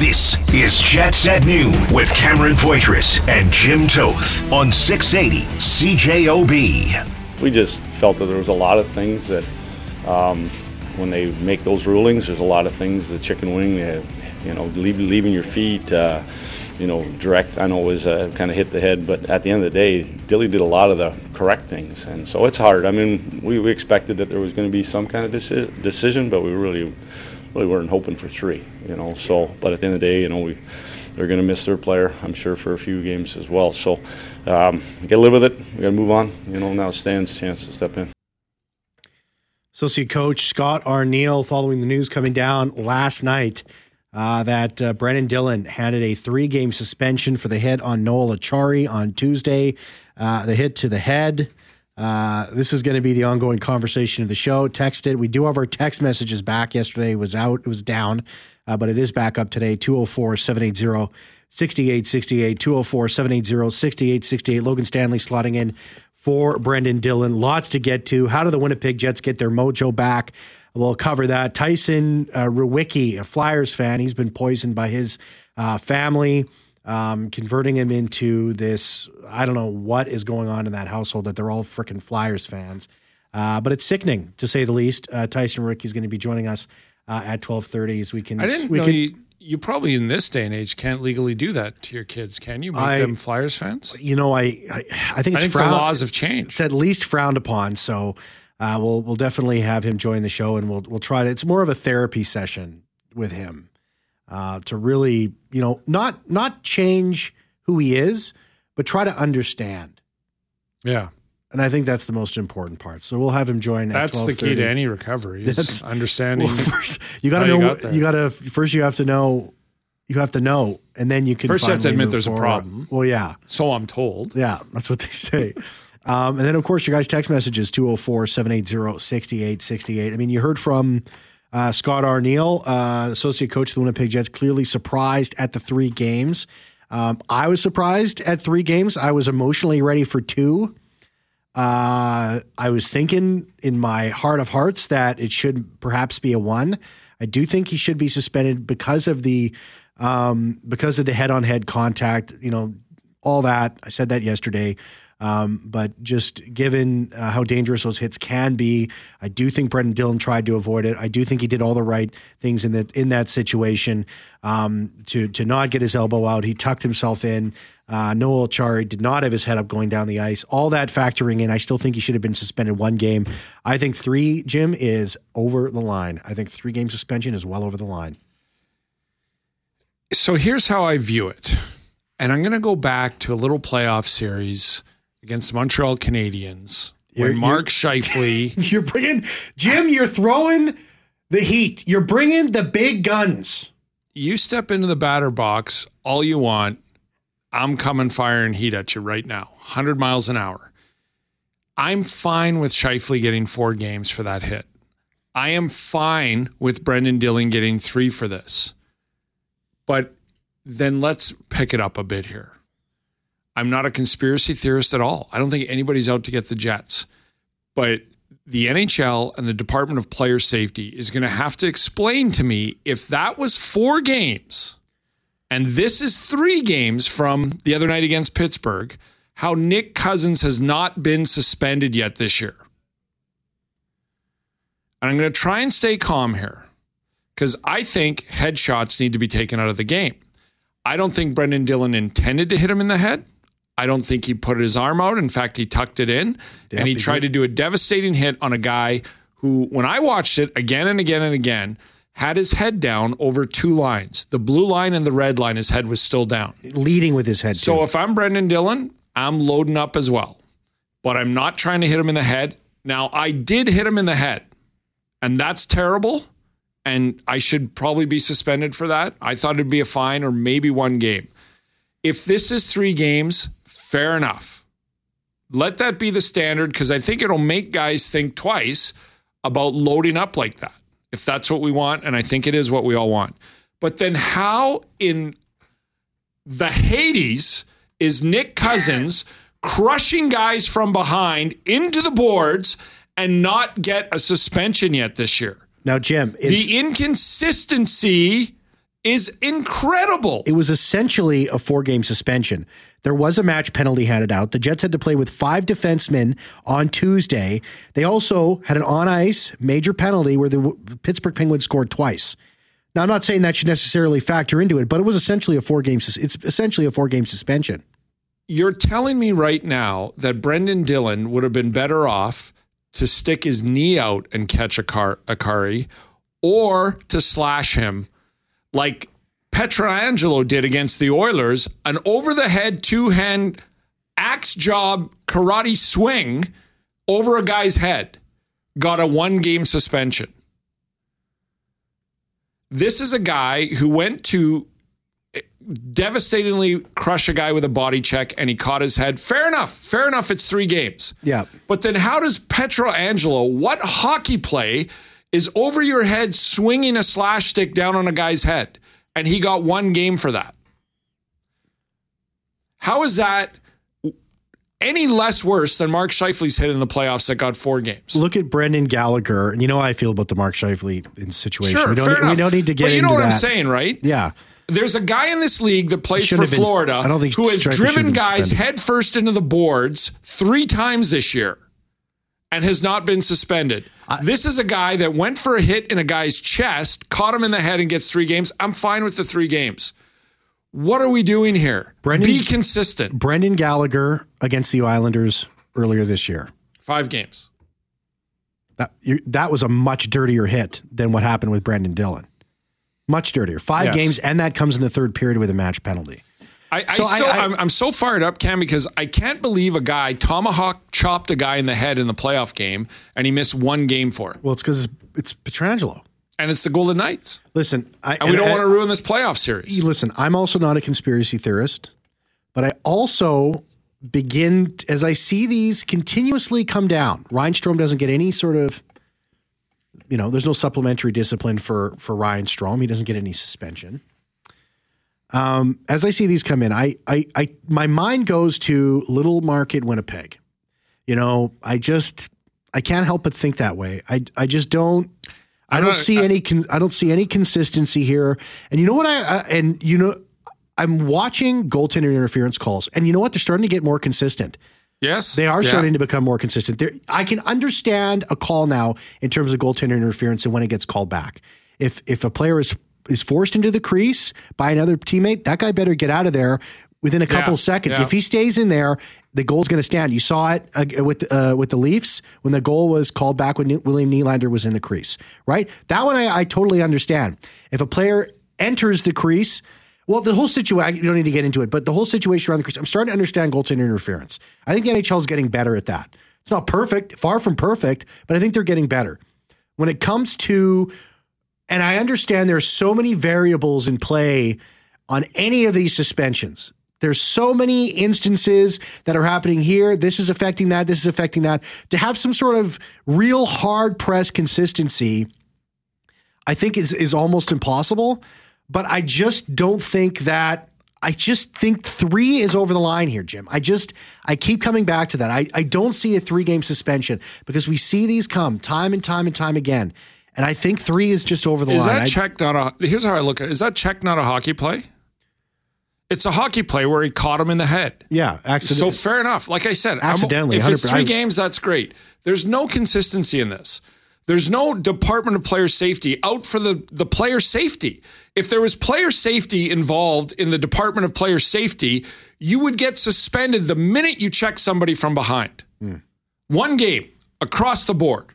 This is Jets at Noon with Cameron Poitras and Jim Toth on 680 CJOB. We just felt that there was a lot of things that um, when they make those rulings, there's a lot of things, the chicken wing, you know, leaving your feet, uh, you know, direct, I know was uh, kind of hit the head, but at the end of the day, Dilly did a lot of the correct things. And so it's hard. I mean, we, we expected that there was going to be some kind of deci- decision, but we really, really weren't hoping for three, you know. So, but at the end of the day, you know, we, they're going to miss their player, I'm sure, for a few games as well. So um, we got to live with it. We got to move on. You know, now stands chance to step in. Associate coach Scott Arniel following the news coming down last night uh, that uh, Brenden Dillon handed a three game suspension for the hit on Noel Acciari on Tuesday. Uh, the hit to the head. Uh, this is going to be the ongoing conversation of the show. Texted. We do have our text messages back. Yesterday was out, it was down, uh, but it is back up today 204 780 6868. 204 780 6868. Logan Stanley slotting in for Brenden Dillon. Lots to get to. How do the Winnipeg Jets get their mojo back? We'll cover that. Tyson uh, Rewicki, a Flyers fan, he's been poisoned by his uh, family, um, converting him into this. I don't know what is going on in that household that they're all freaking Flyers fans. Uh, but it's sickening to say the least. Uh, Tyson Rewicki is going to be joining us uh, at twelve thirty as we can. I didn't we know can, you, you probably in this day and age can't legally do that to your kids, can you? Make I- them Flyers fans? You know, I I, I think I it's think the laws have changed. It's at least frowned upon. So uh, we'll we'll definitely have him join the show, and we'll we'll try to. It's more of a therapy session with him uh, to really, you know, not not change who he is, but try to understand. Yeah, And I think that's the most important part. So we'll have him join. that's at the key to any recovery That's- understanding. Well, first, you got to know. got. You got to first. You have to know. You have to know, and then you can. First you have to admit there's a problem. Well, yeah. so I'm told. Yeah, that's what they say. Um, and then, of course, your guys' text messages 204 780 6868. I mean, you heard from uh, Scott Arniel, uh, associate coach of the Winnipeg Jets, clearly surprised at the three games. Um, I was surprised at three games. I was emotionally ready for two. Uh, I was thinking in my heart of hearts that it should perhaps be a one. I do think he should be suspended because of the um, because of the head on head contact. You know, all that. I said that yesterday. Um, but just given uh, how dangerous those hits can be, I do think Brenden Dillon tried to avoid it. I do think he did all the right things in that in that situation um, to to not get his elbow out. He tucked himself in. Uh, Noel Acciari did not have his head up going down the ice. All that factoring in, I still think he should have been suspended one game. I think three, Jim, is over the line. I think three game suspension is well over the line. So here's how I view it. And I'm going to go back to a little playoff series against Montreal Canadiens You're- when Mark Scheifele You're bringing Jim. You're throwing the heat. You're bringing the big guns. you step into the batter box all you want. I'm coming firing heat at you right now, 100 miles an hour. I'm fine with Scheifele getting four games for that hit. I am fine with Brenden Dillon getting three for this. But then let's pick it up a bit here. I'm not a conspiracy theorist at all. I don't think anybody's out to get the Jets. But the NHL and the Department of Player Safety is going to have to explain to me if that was four games and this is three games from the other night against Pittsburgh, how Nick Cousins has not been suspended yet this year. And I'm going to try and stay calm here because I think headshots need to be taken out of the game. I don't think Brenden Dillon intended to hit him in the head. I don't think he put his arm out. In fact, he tucked it in and he tried to do a devastating hit on a guy who, when I watched it again and again and again, had his head down over two lines. The blue line and the red line, his head was still down. Leading with his head. So too. if I'm Brenden Dillon, I'm loading up as well. But I'm not trying to hit him in the head. Now, I did hit him in the head, and that's terrible. And I should probably be suspended for that. I thought it'd be a fine or maybe one game. If this is three games, fair enough. Let that be the standard because I think it'll make guys think twice about loading up like that, if that's what we want. And I think it is what we all want. But then, how in the Hades is Nick Cousins crushing guys from behind into the boards and not get a suspension yet this year. now, Jim, is, The inconsistency is incredible. It was essentially a four game suspension. There was a match penalty handed out. The Jets had to play with five defensemen on Tuesday. They also had an on ice major penalty where the Pittsburgh Penguins scored twice. Now, I'm not saying that should necessarily factor into it, but it was essentially a four game. It's essentially a four game suspension. You're telling me right now that Brenden Dillon would have been better off to stick his knee out and catch a car a curry, or to slash him like Pietrangelo did against the Oilers, an over the head two hand axe job karate swing over a guy's head, got a one game suspension. This is a guy who went to eh, devastatingly crush a guy with a body check and he caught his head. Fair enough. Fair enough. It's three games. Yeah. But then how does Pietrangelo, what hockey play is over your head swinging a slash stick down on a guy's head? And he got one game for that. How is that any less worse than Mark Scheifele's hit in the playoffs that got four games? Look at Brendan Gallagher. And you know how I feel about the Mark Scheifele situation. Sure, we, don't, fair we don't need to get But you into know what that. I'm saying, right? Yeah. There's a guy in this league that plays for shouldn't been- Florida I don't think who has driven guys suspended. head into the boards three times this year and has not been suspended. this is a guy that went for a hit in a guy's chest, caught him in the head, and gets three games. I'm fine with the three games. What are we doing here? Brendan- Be consistent. Brendan Gallagher against the Islanders earlier this year. Five games. That you, that was a much dirtier hit than what happened with Brenden Dillon. Much dirtier. Five Yes. games, and that comes in the third period with a match penalty. I, I So still, I, am I'm so fired up, Cam, because I can't believe a guy tomahawk chopped a guy in the head in the playoff game and he missed one game for it. Well, it's because it's, it's Pietrangelo. And it's the Golden Knights. Listen, I, And we don't I- want to ruin this playoff series. listen. I'm also not a conspiracy theorist, but I also begin as I see these continuously come down. Ryan Strome doesn't get any sort of, you know, there's no supplementary discipline for for Ryan Strome. He doesn't get any suspension. Um, as I see these come in, I, I, I, my mind goes to Little Market Winnipeg. You know, I just, I can't help but think that way. I, I just don't. I don't not- see any. Con, I don't see any consistency here. And you know what? I, I and you know, I'm watching goaltender interference calls, and you know what? They're starting to get more consistent. Yes. They are Yeah. starting to become more consistent. They're, I can understand a call now in terms of goaltender interference and when it gets called back. If if a player is is forced into the crease by another teammate, that guy better get out of there within a couple Yeah, seconds. yeah. If he stays in there, the goal's going to stand. You saw it uh, with uh, with the Leafs when the goal was called back when William Nylander was in the crease. Right, that one I, I totally understand. If a player enters the crease. Well, the whole situation, you don't need to get into it, but the whole situation around the crease, I'm starting to understand goaltender interference. I think the NHL is getting better at that. It's not perfect, far from perfect, but I think they're getting better. When it comes to, and I understand there's so many variables in play on any of these suspensions. There's so many instances that are happening here. This is affecting that. This is affecting that. To have some sort of real hard press consistency, I think is is almost impossible. But I just don't think that. I just think three is over the line here, Jim. I just I keep coming back to that. I, I don't see a three game suspension because we see these come time and time and time again. And I think three is just over the Is line. Is that check not a? Here's how I look at it. Is that check not a hockey play? It's a hockey play where he caught him in the head. yeah, So fair enough. Like I said, I'm- Accidentally, if it's 100%. three games, that's great. There's no consistency in this. There's no Department of Player Safety out for the, the player safety. If there was player safety involved in the Department of Player Safety, you would get suspended the minute you check somebody from behind. Hmm. One game across the board.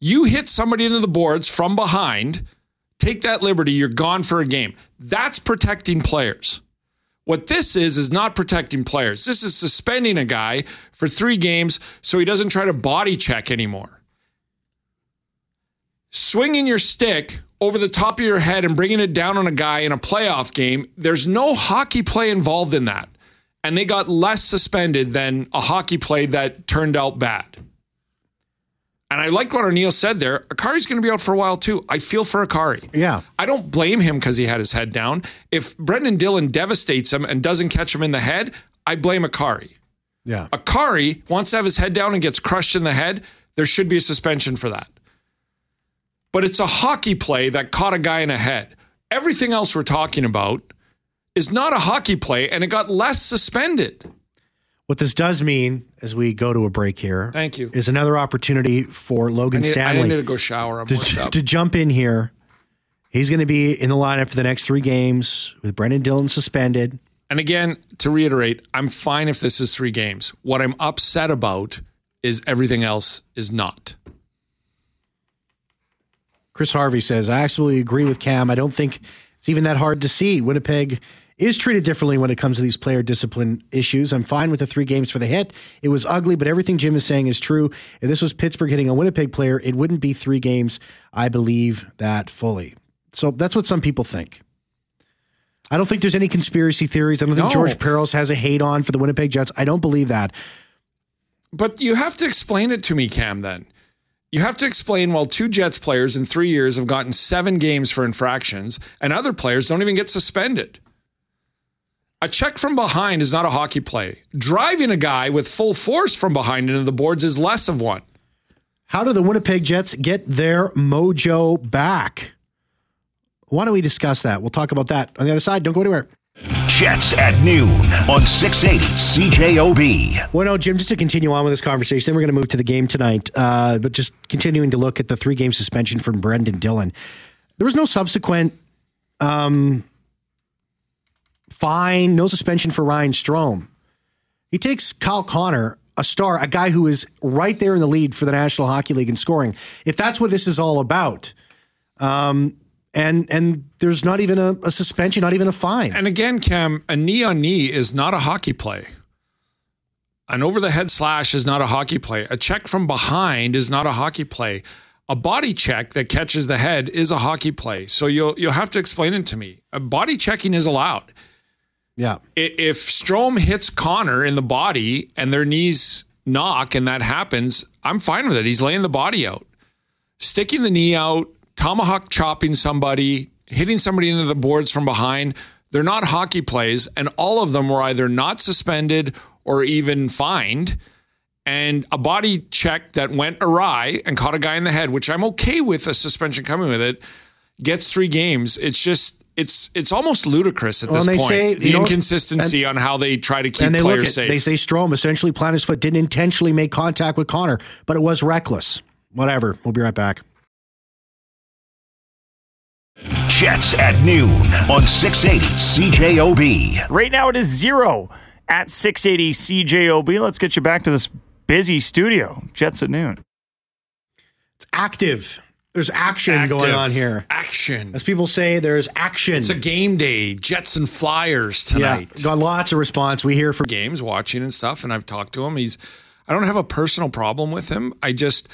You hit somebody into the boards from behind, take that liberty, you're gone for a game. That's protecting players. What this is, is not protecting players. This is suspending a guy for three games so he doesn't try to body check anymore. Swinging your stick over the top of your head and bringing it down on a guy in a playoff game, there's no hockey play involved in that. And they got less suspended than a hockey play that turned out bad. And I like what O'Neill said there. Acciari's going to be out for a while too. I feel for Acciari. yeah. I don't blame him because he had his head down. If Brenden Dillon devastates him and doesn't catch him in the head, I blame Acciari. Yeah. Acciari wants to have his head down and gets crushed in the head. There should be a suspension for that. But it's a hockey play that caught a guy in a head. everything else we're talking about is not a hockey play and it got less suspended. What this does mean, as we go to a break here, Thank you. is another opportunity for Logan I need, I need to go shower. To, up. to jump in here. He's going to be in the lineup for the next three games with Brenden Dillon suspended. And again, to reiterate, I'm fine if this is three games. What I'm upset about is everything else is not. Chris Harvey says, I absolutely agree with Cam. I don't think it's even that hard to see. Winnipeg is treated differently when it comes to these player discipline issues. I'm fine with the three games for the hit. It was ugly, but everything Jim is saying is true. If this was Pittsburgh hitting a Winnipeg player, it wouldn't be three games. I believe that fully. So that's what some people think. I don't think there's any conspiracy theories. I don't think No. George Parros has a hate on for the Winnipeg Jets. I don't believe that. But you have to explain it to me, Cam, then. You have to explain well, two Jets players in three years have gotten seven games for infractions, and other players don't even get suspended. A check from behind is not a hockey play. Driving a guy with full force from behind into the boards is less of one. How do the Winnipeg Jets get their mojo back? Why don't we discuss that? We'll talk about that on the other side. Don't go anywhere. Jets at noon on 680 CJOB. Well, no, Jim, just to continue on with this conversation, then we're going to move to the game tonight. Uh, but just continuing to look at the three game suspension from Brenden Dillon. There was no subsequent um, fine, no suspension for Ryan Strome. He takes Kyle Connor, a star, a guy who is right there in the lead for the National Hockey League in scoring. If that's what this is all about, um, and and there's not even a, a suspension, not even a fine. And again, Cam, a knee on knee is not a hockey play. An over the head slash is not a hockey play. A check from behind is not a hockey play. A body check that catches the head is a hockey play. So you'll you'll have to explain it to me. A body checking is allowed. Yeah. If Strome hits Connor in the body and their knees knock and that happens, I'm fine with it. He's laying the body out. Sticking the knee out, tomahawk chopping somebody, hitting somebody into the boards from behind, they're not hockey plays. And all of them were either not suspended or even fined. And a body check that went awry and caught a guy in the head, which I'm okay with a suspension coming with it, gets three games. It's just it's it's almost ludicrous at Well, this they point. say, the you know, inconsistency on how they try to keep and they look players at safe. they say Strome essentially planted his foot, didn't intentionally make contact with Connor, but it was reckless. Whatever. We'll be right back. Jets at noon on 680 CJOB. Right now it is zero at 680 CJOB. Let's get you back to this busy studio. Jets at noon. It's active. There's action going on here. Action. As people say, there's action. It's a game day. Jets and Flyers yeah, tonight. got lots of response. We hear from games, watching and stuff, and I've talked to him. He's I don't have a personal problem with him. I just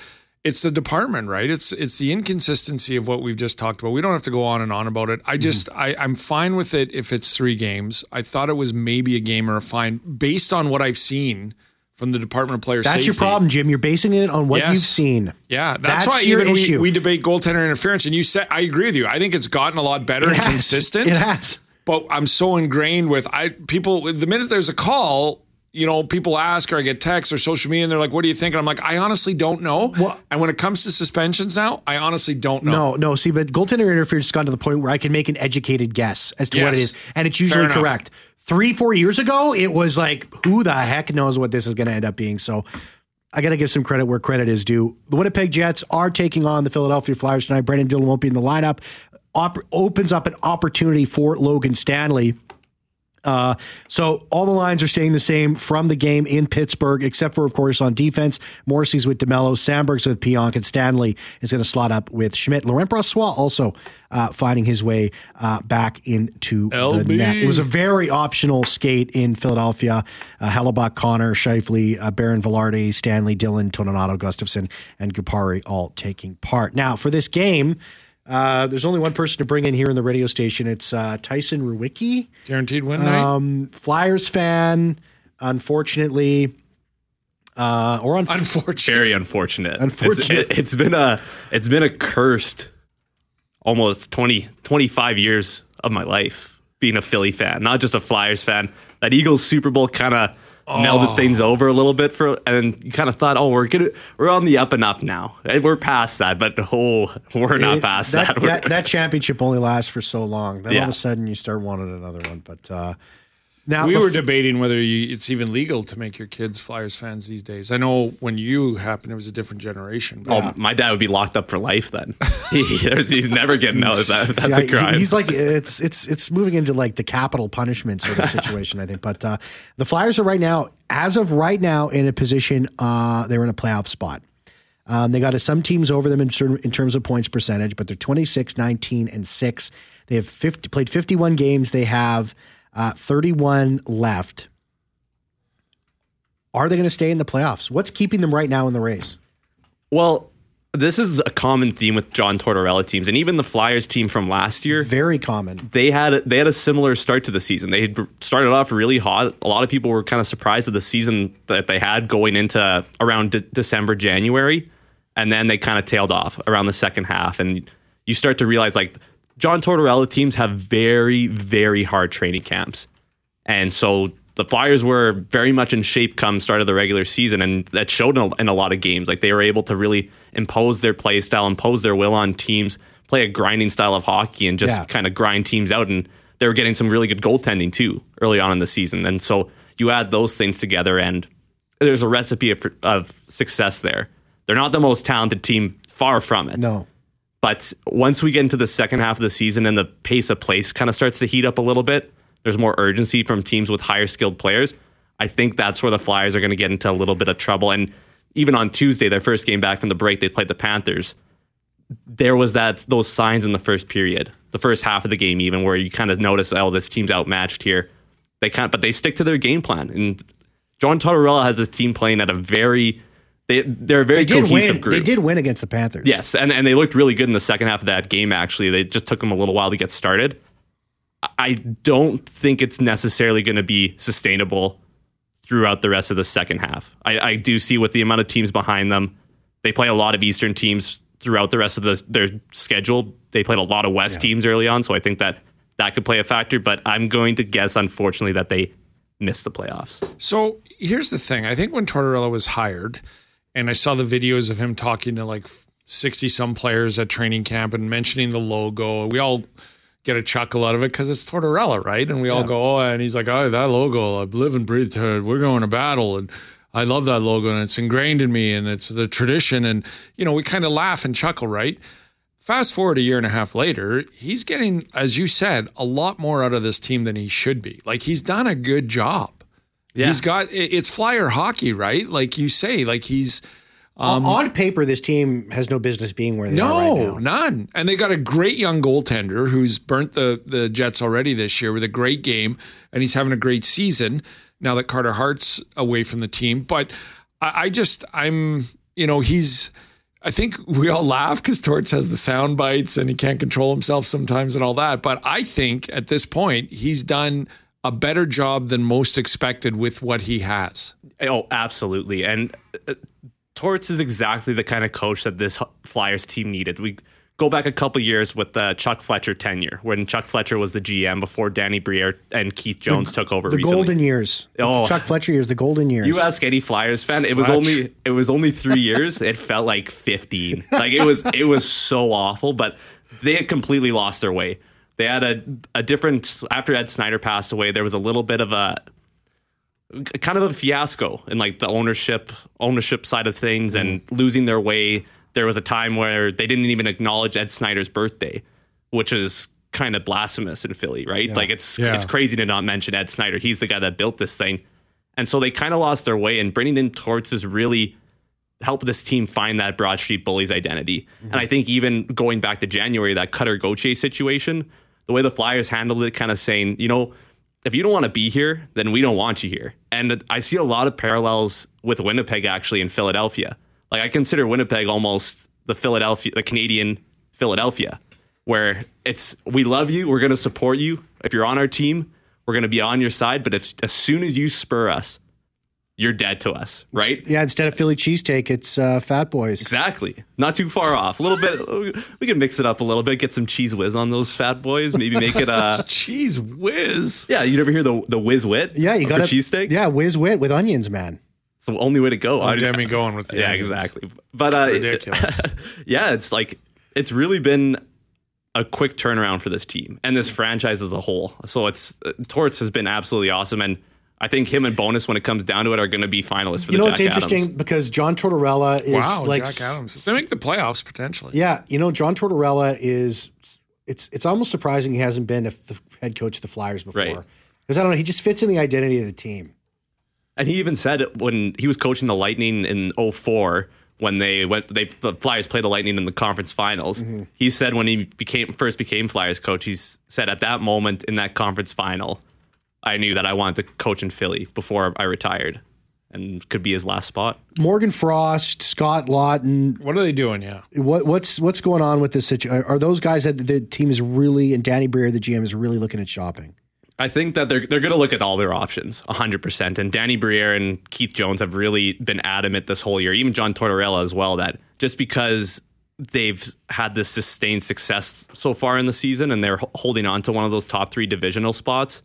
it's the department, right? It's it's the inconsistency of what we've just talked about. We don't have to go on and on about it. I mm-hmm. just I, I'm fine with it if it's three games. I thought it was maybe a game or a fine based on what I've seen from the Department of Player That's Safety. your problem, Jim. You're basing it on what Yes. you've seen. Yeah, that's, That's why even we, issue. we debate goaltender interference, and you said I agree with you. I think it's gotten a lot better It and has. consistent. It has. But I'm so ingrained with I people. The minute there's a call, you know, people ask or I get texts or social media, and they're like, "What do you think?" And I'm like, "I honestly don't know." Well- and when it comes to suspensions now, I honestly don't know. No, no. See, but goaltender interference has gone to the point where I can make an educated guess as to what it Yes. is, and it's usually correct. Three, four years ago, it was like, who the heck knows what this is going to end up being? So I got to give some credit where credit is due. The Winnipeg Jets are taking on the Philadelphia Flyers tonight. Brenden Dillon won't be in the lineup. Op- opens up an opportunity for Logan Stanley. Uh, so all the lines are staying the same from the game in Pittsburgh, except for, of course, on defense. Morrissey's with DeMelo, Samberg's with Pionk, and Stanley is going to slot up with Schmidt. Laurent Brossoit also uh, finding his way uh, back into the net. It was a very optional skate in Philadelphia. Uh, Hellebuyck, Connor, Scheifele, uh, Barron Vilardi, Stanley, Dillon, Toninato, Gustafsson, and Gupari all taking part. Now, for this game, uh, there's only one person to bring in here in the radio station. It's uh, Tyson Ruwicki. Guaranteed win night. Um, Flyers fan, unfortunately, uh, or un- Unfortunately, very unfortunate. Unfortunate. It's, it, has been a it's been a cursed almost 20 25 years of my life being a Philly fan, not just a Flyers fan. That Eagles Super Bowl kind of melded things over a little bit for, and you kind of thought, oh, we're gonna we're on the up and up now. And We're past that, but oh, we're not It- past that, that. We're- that. that championship only lasts for so long. Then all of a sudden you start wanting another one. But uh, now We the were f- debating whether you, it's even legal to make your kids Flyers fans these days. I know when you happened, it was a different generation. But Oh, my dad would be locked up for life then. he, he's never getting out. Of that, that's See, a I- crime. He's like it's it's it's moving into like the capital punishment sort of situation, I think. But uh, the Flyers are right now, as of right now, in a position uh, they're in a playoff spot. Um, they got some teams over them in, certain, in terms of points percentage, but they're 26, 19, and 6. They have 50, played 51 games. They have uh, 31 left. Are they going to stay in the playoffs? What's keeping them right now in the race? well, this is a common theme with John Tortorella teams, and even the Flyers team from last year. Very common. they had they had a similar start to the season. They had started off really hot. A lot of people were kind of surprised at the season that they had going into around de- December, January, and then they kind of tailed off around the second half. And you start to realize like John Tortorella teams have very very hard training camps, and so the Flyers were very much in shape come start of the regular season, and that showed in a, in a lot of games. Like they were able to really impose their play style, impose their will on teams, play a grinding style of hockey, and just Yeah. kind of grind teams out. And they were getting some really good goaltending too early on in the season. And so you add those things together, and there's a recipe of, of success there. They're not the most talented team, far from it. No. But once we get into the second half of the season and the pace of play kind of starts to heat up a little bit, there's more urgency from teams with higher skilled players. I think that's where the Flyers are going to get into a little bit of trouble. And even on Tuesday, their first game back from the break, they played the Panthers. There was that those signs in the first period, the first half of the game, even where you kind of notice, oh, this team's outmatched here. They can't, but they stick to their game plan. And John Tortorella has his team playing at a very, they they're a very They did cohesive win. group. They did win against the Panthers. Yes, and, and they looked really good in the second half of that game, actually. They just took them a little while to get started. I- I don't think it's necessarily going to be sustainable throughout the rest of the second half. I, I do see with the amount of teams behind them, they play a lot of Eastern teams throughout the rest of the, their schedule. They played a lot of West teams early on, so I think that that could play a factor. But I'm going to guess, unfortunately, that they missed the playoffs. So here's the thing. I think when Tortorella was hired, and I saw the videos of him talking to like 60 some players at training camp and mentioning the logo, we all get a chuckle out of it because it's Tortorella, right? And we all go, oh, and he's like, oh, that logo, I live and breathe to it. We're going to battle. And I love that logo and it's ingrained in me and it's the tradition. And, you know, we kind of laugh and chuckle, right? Fast forward a year and a half later, he's getting, as you said, a lot more out of this team than he should be. Like he's done a good job. Yeah. He's got it's flyer hockey, right? Like you say, like he's On- um, on paper, this team has no business being where they are no, now. none. And they got a great young goaltender who's burnt the the Jets already this year with a great game, and he's having a great season now that Carter Hart's away from the team. But I, I just I'm you know he's. I think we all laugh because Torts has the sound bites and he can't control himself sometimes and all that. But I think at this point he's done a better job than most expected with what he has. Oh, absolutely. And uh, Torts is exactly the kind of coach that this Flyers team needed. We go back a couple years with the Chuck Fletcher tenure, when Chuck Fletcher was the GM before Danny Briere and Keith Jones took over The recently. golden years. Oh. Chuck Fletcher years, the golden years. you ask any Flyers fan, it was only it was only three years. It felt like fifteen. Like it was it was so awful, but they had completely lost their way. They had a a different after Ed Snider passed away. There was a little bit of a kind of a fiasco in like the ownership ownership side of things and mm-hmm. losing their way. There was a time where they didn't even acknowledge Ed Snider's birthday, which is kind of blasphemous in Philly, right? Like it's Yeah. it's crazy to not mention Ed Snyder. He's the guy that built this thing. And so they kind of lost their way and bringing in Torts has really helped this team find that Broad Street Bullies identity. Mm-hmm. And I think even going back to January, that Cutter Gauthier situation, the way the Flyers handled it, kind of saying, you know, if you don't want to be here, then we don't want you here. And I see a lot of parallels with Winnipeg actually in Philadelphia. Like I consider Winnipeg almost the Philadelphia, the Canadian Philadelphia, where it's we love you, we're going to support you. If you're on our team, we're going to be on your side. But if as soon as you spur us, you're dead to us, right? Yeah, instead of Philly cheesesteak, it's uh, Fat Boys. Exactly. Not too far off. A little bit. We can mix it up a little bit. Get some cheese whiz on those fat boys. Maybe make it a Cheese whiz. Yeah, you never hear the the whiz wit? Yeah, you for got cheesesteak. Yeah, whiz wit with onions, man. it's the only way to go. I- get me going with the yeah, onions. exactly. But uh, Ridiculous. yeah, it's like it's really been a quick turnaround for this team and this franchise as a whole. So it's uh, Torts has been absolutely awesome, and I think him and Bonus, when it comes down to it, are going to be finalists for You the You know Jack what's interesting Adams. because John Tortorella is Wow, like Jack Adams. They make the playoffs potentially. Yeah, you know John Tortorella is it's it's almost surprising he hasn't been the head coach of the Flyers before. Right. Because I don't know, he just fits in the identity of the team. And he even said when he was coaching the Lightning in 04 when they went they the Flyers played the Lightning in the conference finals. Mm-hmm. He said when he became first became Flyers coach, he said at that moment in that conference final, I knew that I wanted to coach in Philly before I retired and could be his last spot. Morgan Frost, Scott Laughton, What are they doing? Yeah. what what's what's going on with this situation? Are those guys that the team is really and Danny Briere, the GM, is really looking at shopping? I think that they're they're going to look at all their options 100%. And Danny Briere and Keith Jones have really been adamant this whole year, even John Tortorella as well, that just because they've had this sustained success so far in the season and they're holding on to one of those top three divisional spots,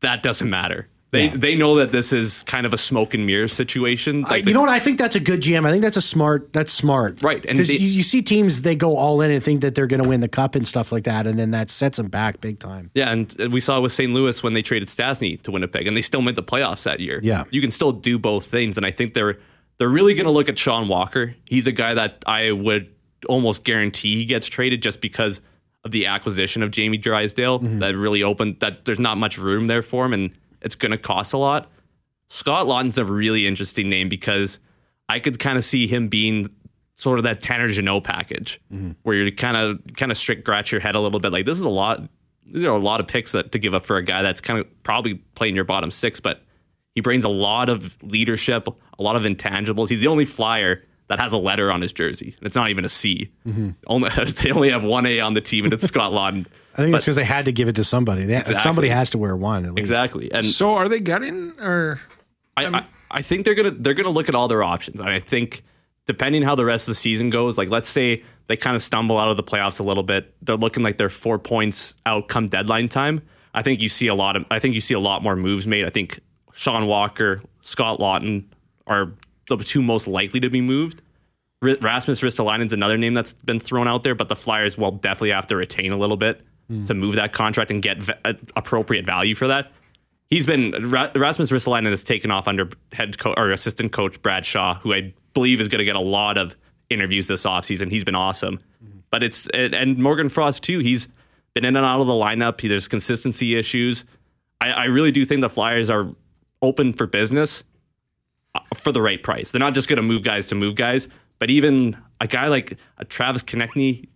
that doesn't matter. They they know that this is kind of a smoke and mirror situation. Uh, Like you know what? I think that's a good GM. I think that's a smart. That's smart, Right, and they- you, you see teams they go all in and think that they're going to win the cup and stuff like that, and then that sets them back big time. Yeah, and we saw with St. Louis when they traded Stastny to Winnipeg, and they still made the playoffs that year. Yeah. you can still do both things, and I think they're they're really going to look at Sean Walker. He's a guy that I would almost guarantee he gets traded just because of the acquisition of Jamie Drysdale. Mm-hmm. That really opened that there's not much room there for him, and it's going to cost a lot. Scott Laughton's a really interesting name because I could kind of see him being sort of that Tanner Jeannot package mm-hmm. where you're kind of kind of strict scratch your head a little bit. Like this is a lot. These are a lot of picks that to give up for a guy that's kind of probably playing your bottom six, but he brings a lot of leadership, a lot of intangibles. He's the only flyer that has a letter on his jersey, and it's not even a C. Mm-hmm. Only they only have one A on the team, and it's Scott Laughton. I think it's because they had to give it to somebody. They, Exactly. Somebody has to wear one. At least. Exactly, and So are they getting or I, I, I think they're gonna they're gonna look at all their options. And I think depending how the rest of the season goes, like let's say they kind of stumble out of the playoffs a little bit, they're looking like they're four points out come deadline time. I think you see a lot of I think you see a lot more moves made. I think Sean Walker, Scott Laughton are the two most likely to be moved. R- Rasmus Ristolainen's another name that's been thrown out there, but the Flyers will definitely have to retain a little bit to move that contract and get v- appropriate value for that he's been Ra- Rasmus Ristolainen has taken off under head or assistant coach Brad Shaw, who I believe is going to get a lot of interviews this offseason. He's been awesome, but it's and and Morgan Frost too. He's been in and out of the lineup. He- There's consistency issues. I, I really do think the Flyers are open for business uh, for the right price. They're not just going to move guys to move guys, but even a guy like a Travis Konecny,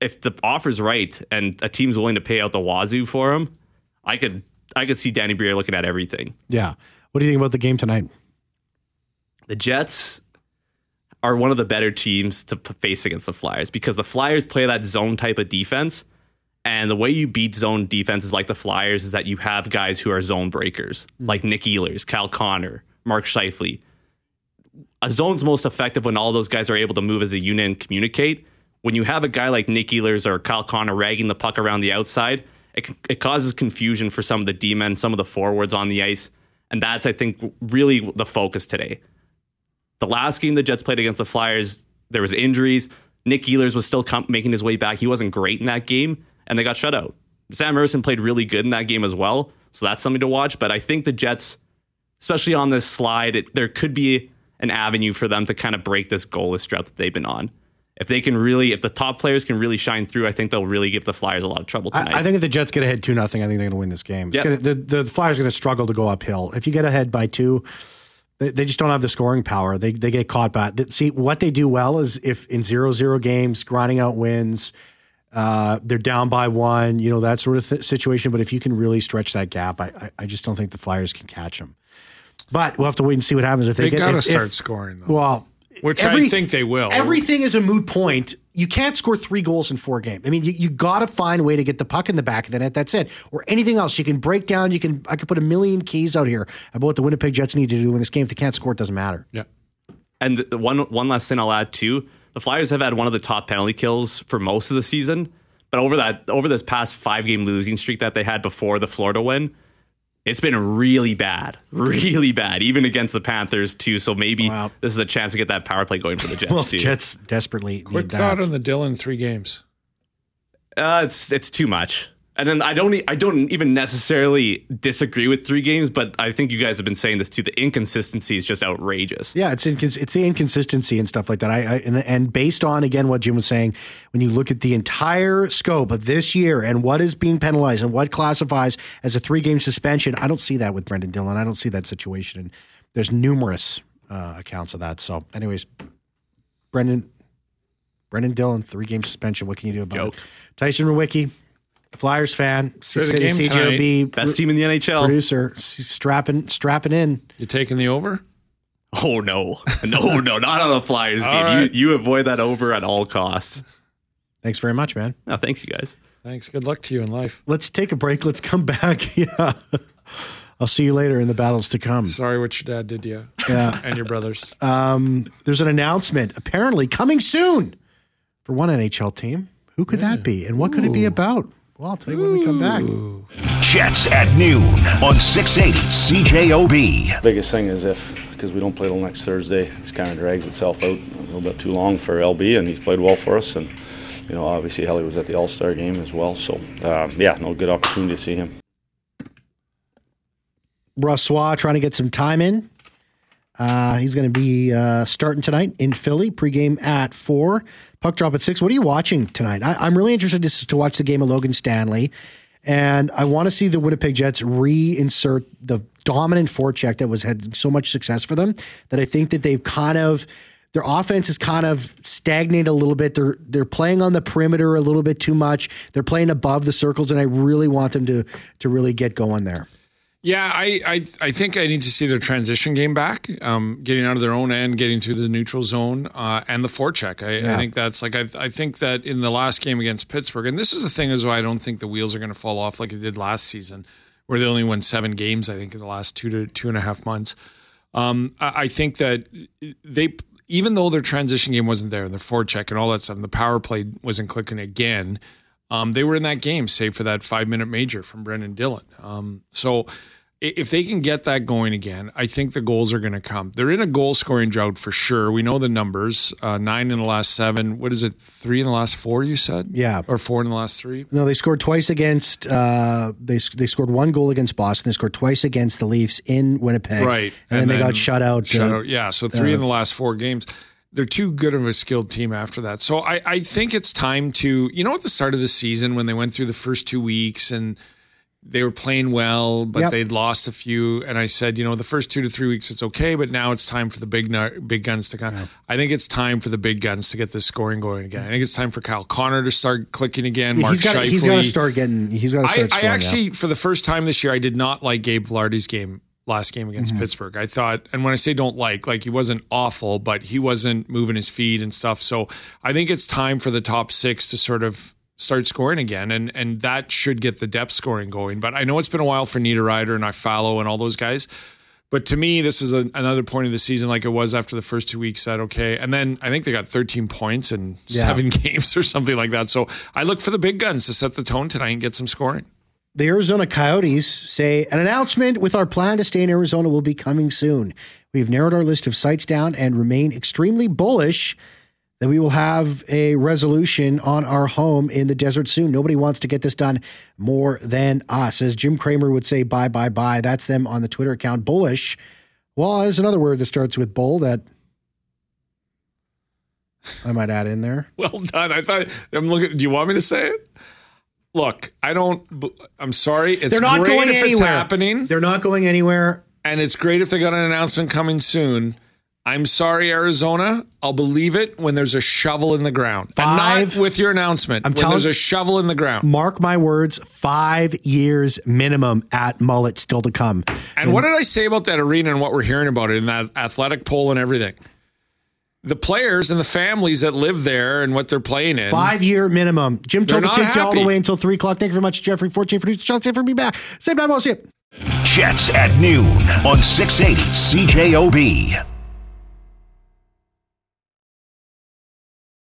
if the offer's right and a team's willing to pay out the wazoo for him, I could I could see Danny Briere looking at everything. Yeah. What do you think about the game tonight? The Jets are one of the better teams to face against the Flyers because the Flyers play that zone type of defense. And the way you beat zone defenses like the Flyers is that you have guys who are zone breakers, mm. like Nick Ehlers, Cal Connor, Mark Scheifele. A zone's most effective when all those guys are able to move as a unit and communicate. When you have a guy like Nick Ehlers or Cal Connor ragging the puck around the outside, it, it causes confusion for some of the D men, some of the forwards on the ice. And that's, I think, really the focus today. The last game the Jets played against the Flyers, there was injuries. Nick Ehlers was still com- making his way back. He wasn't great in that game, and they got shut out. Sam Ersson played really good in that game as well, so that's something to watch. But I think the Jets, especially on this slide, it, there could be an avenue for them to kind of break this goalless drought that they've been on. If they can really, if the top players can really shine through, I think they'll really give the Flyers a lot of trouble tonight. I, I think if the Jets get ahead two nothing, I think they're going to win this game. Yeah. gonna, the, the Flyers are going to struggle to go uphill. If you get ahead by two, they, they just don't have the scoring power. They they get caught by. See what they do well is if in zero zero games, grinding out wins. Uh, they're down by one, you know that sort of th- situation. But if you can really stretch that gap, I, I I just don't think the Flyers can catch them. But we'll have to wait and see what happens if they, they get. got to if- start if- scoring though? Well, Which I think they will. Everything is a moot point you can't score three goals in four games. I mean, you, you got to find a way to get the puck in the back of the net. That's it. Or anything else. You can break down. You can. I could put a million keys out here about what the Winnipeg Jets need to do in this game. If they can't score, it doesn't matter. Yeah. And the one one last thing I'll add too: the Flyers have had one of the top penalty kills for most of the season, but over that over this past five game losing streak that they had before the Florida win, it's been really bad, really bad, even against the Panthers too. So maybe Wow. this is a chance to get that power play going for the Jets Well, too. Jets desperately Quick need thought that. on the Dillon three games. Uh, it's it's too much. And then I don't I don't even necessarily disagree with three games, but I think you guys have been saying this too. The inconsistency is just outrageous. Yeah, it's incons- it's the inconsistency and stuff like that. I, I and, and based on again what Jim was saying, when you look at the entire scope of this year and what is being penalized and what classifies as a three game suspension, I don't see that with Brenden Dillon. I don't see that situation. And there's numerous uh, accounts of that. So, anyways, Brendan Brenden Dillon three game suspension. What can you do about Joke. it? Tyson Rewicki, Flyers fan, six the city game tonight. CJOB Best team in the NHL. producer, strapping strapping in. You taking the over? Oh no, no, no, not on the Flyers game. right. You you avoid that over at all costs. Thanks very much, man. No, thanks, you guys. Thanks. Good luck to you in life. let's take a break. Let's come back. Yeah. I'll see you later in the battles to come. Sorry what your dad did to you. Yeah. And your brothers. Um, there's an announcement apparently coming soon for one NHL team. Who could that be? And what could it be about? Well, I'll tell you when we come back. Jets at noon on 680 CJOB. Biggest thing is if, because we don't play till next Thursday, it kind of drags itself out a little bit too long for LB, and he's played well for us. And, you know, obviously Helly was at the All Star game as well. So, uh, yeah, no good opportunity to see him. Brossoit trying to get some time in. Uh, he's going to be uh, starting tonight in Philly, pregame at four. Puck drop at six. What are you watching tonight? I, I'm really interested to, to watch the game of Logan Stanley, and I want to see the Winnipeg Jets reinsert the dominant forecheck that was had so much success for them. That I think that they've kind of their offense is kind of stagnated a little bit. They're they're playing on the perimeter a little bit too much. They're playing above the circles, and I really want them to to really get going there. Yeah, I, I I think I need to see their transition game back, um, getting out of their own end, getting through the neutral zone, uh, and the forecheck. I, Yeah. I think that's like I, I think that in the last game against Pittsburgh, and this is the thing is why I don't think the wheels are going to fall off like it did last season, where they only won seven games. I think in the last two to two and a half months. Um, I, I think that they, even though their transition game wasn't there, and their forecheck and all that stuff, and the power play wasn't clicking again. Um, they were in that game, save for that five minute major from Brenden Dillon. Um, so if they can get that going again, I think the goals are going to come. They're in a goal scoring drought for sure. We know the numbers uh, nine in the last seven. What is it? Three in the last four, you said? Yeah. Or four in the last three? No, they scored twice against. Uh, they they scored one goal against Boston. They scored twice against the Leafs in Winnipeg. Right. and, then they got shut out. Shut uh, out. Yeah. So three in the last four games. They're too good of a skilled team after that. So I, I think it's time to, you know, at the start of the season when they went through the first two weeks and they were playing well, but Yep. they'd lost a few. And I said, you know, the first two to three weeks it's okay, but now it's time for the big big guns to come. I think it's time for the big guns to get this scoring going again. I think it's time for Kyle Connor to start clicking again. Mark he's got Scheifele. he's got to start getting. He's got to I, start I scoring. yeah. actually, for the first time this year, I did not like Gabe Vilardi's game last game Mm-hmm. against Pittsburgh. I thought, and when I say don't like, like he wasn't awful, but he wasn't moving his feet and stuff. So I think it's time for the top six to sort of start scoring again, and and that should get the depth scoring going. But I know it's been a while for Niederreiter and Iafallo and all those guys. But to me, this is a, another point of the season, like it was after the first two weeks. That okay, and then I think they got 13 points in Yeah. seven games or something like that. So I look for the big guns to set the tone tonight and get some scoring. The Arizona Coyotes say an announcement with our plan to stay in Arizona will be coming soon. We've narrowed our list of sites down and remain extremely bullish that we will have a resolution on our home in the desert soon. Nobody wants to get this done more than us. As Jim Cramer would say, bye, bye, bye. That's them on the Twitter account. Bullish. Well, there's another word that starts with bull that I might add in there. Well done. I thought I'm looking. Do you want me to say it? Look, I don't. I'm sorry. It's They're not great going if anywhere. it's happening, They're not going anywhere. and it's great if they got an announcement coming soon. I'm sorry, Arizona. I'll believe it when there's a shovel in the ground, and Five- not with your announcement. I'm when telling- there's a shovel in the ground. Mark my words, five years minimum at Mullett still to come. And what did I say about that arena and what we're hearing about it in that athletic poll and everything? The players and the families that live there and what they're playing in. Five year minimum. Jim They're Toth will not take you all the way until three o'clock. Thank you very much, Jeffrey. Fortune producer Sean Sanford. Be back same time. I'll see you. Jets at noon on 680 CJOB.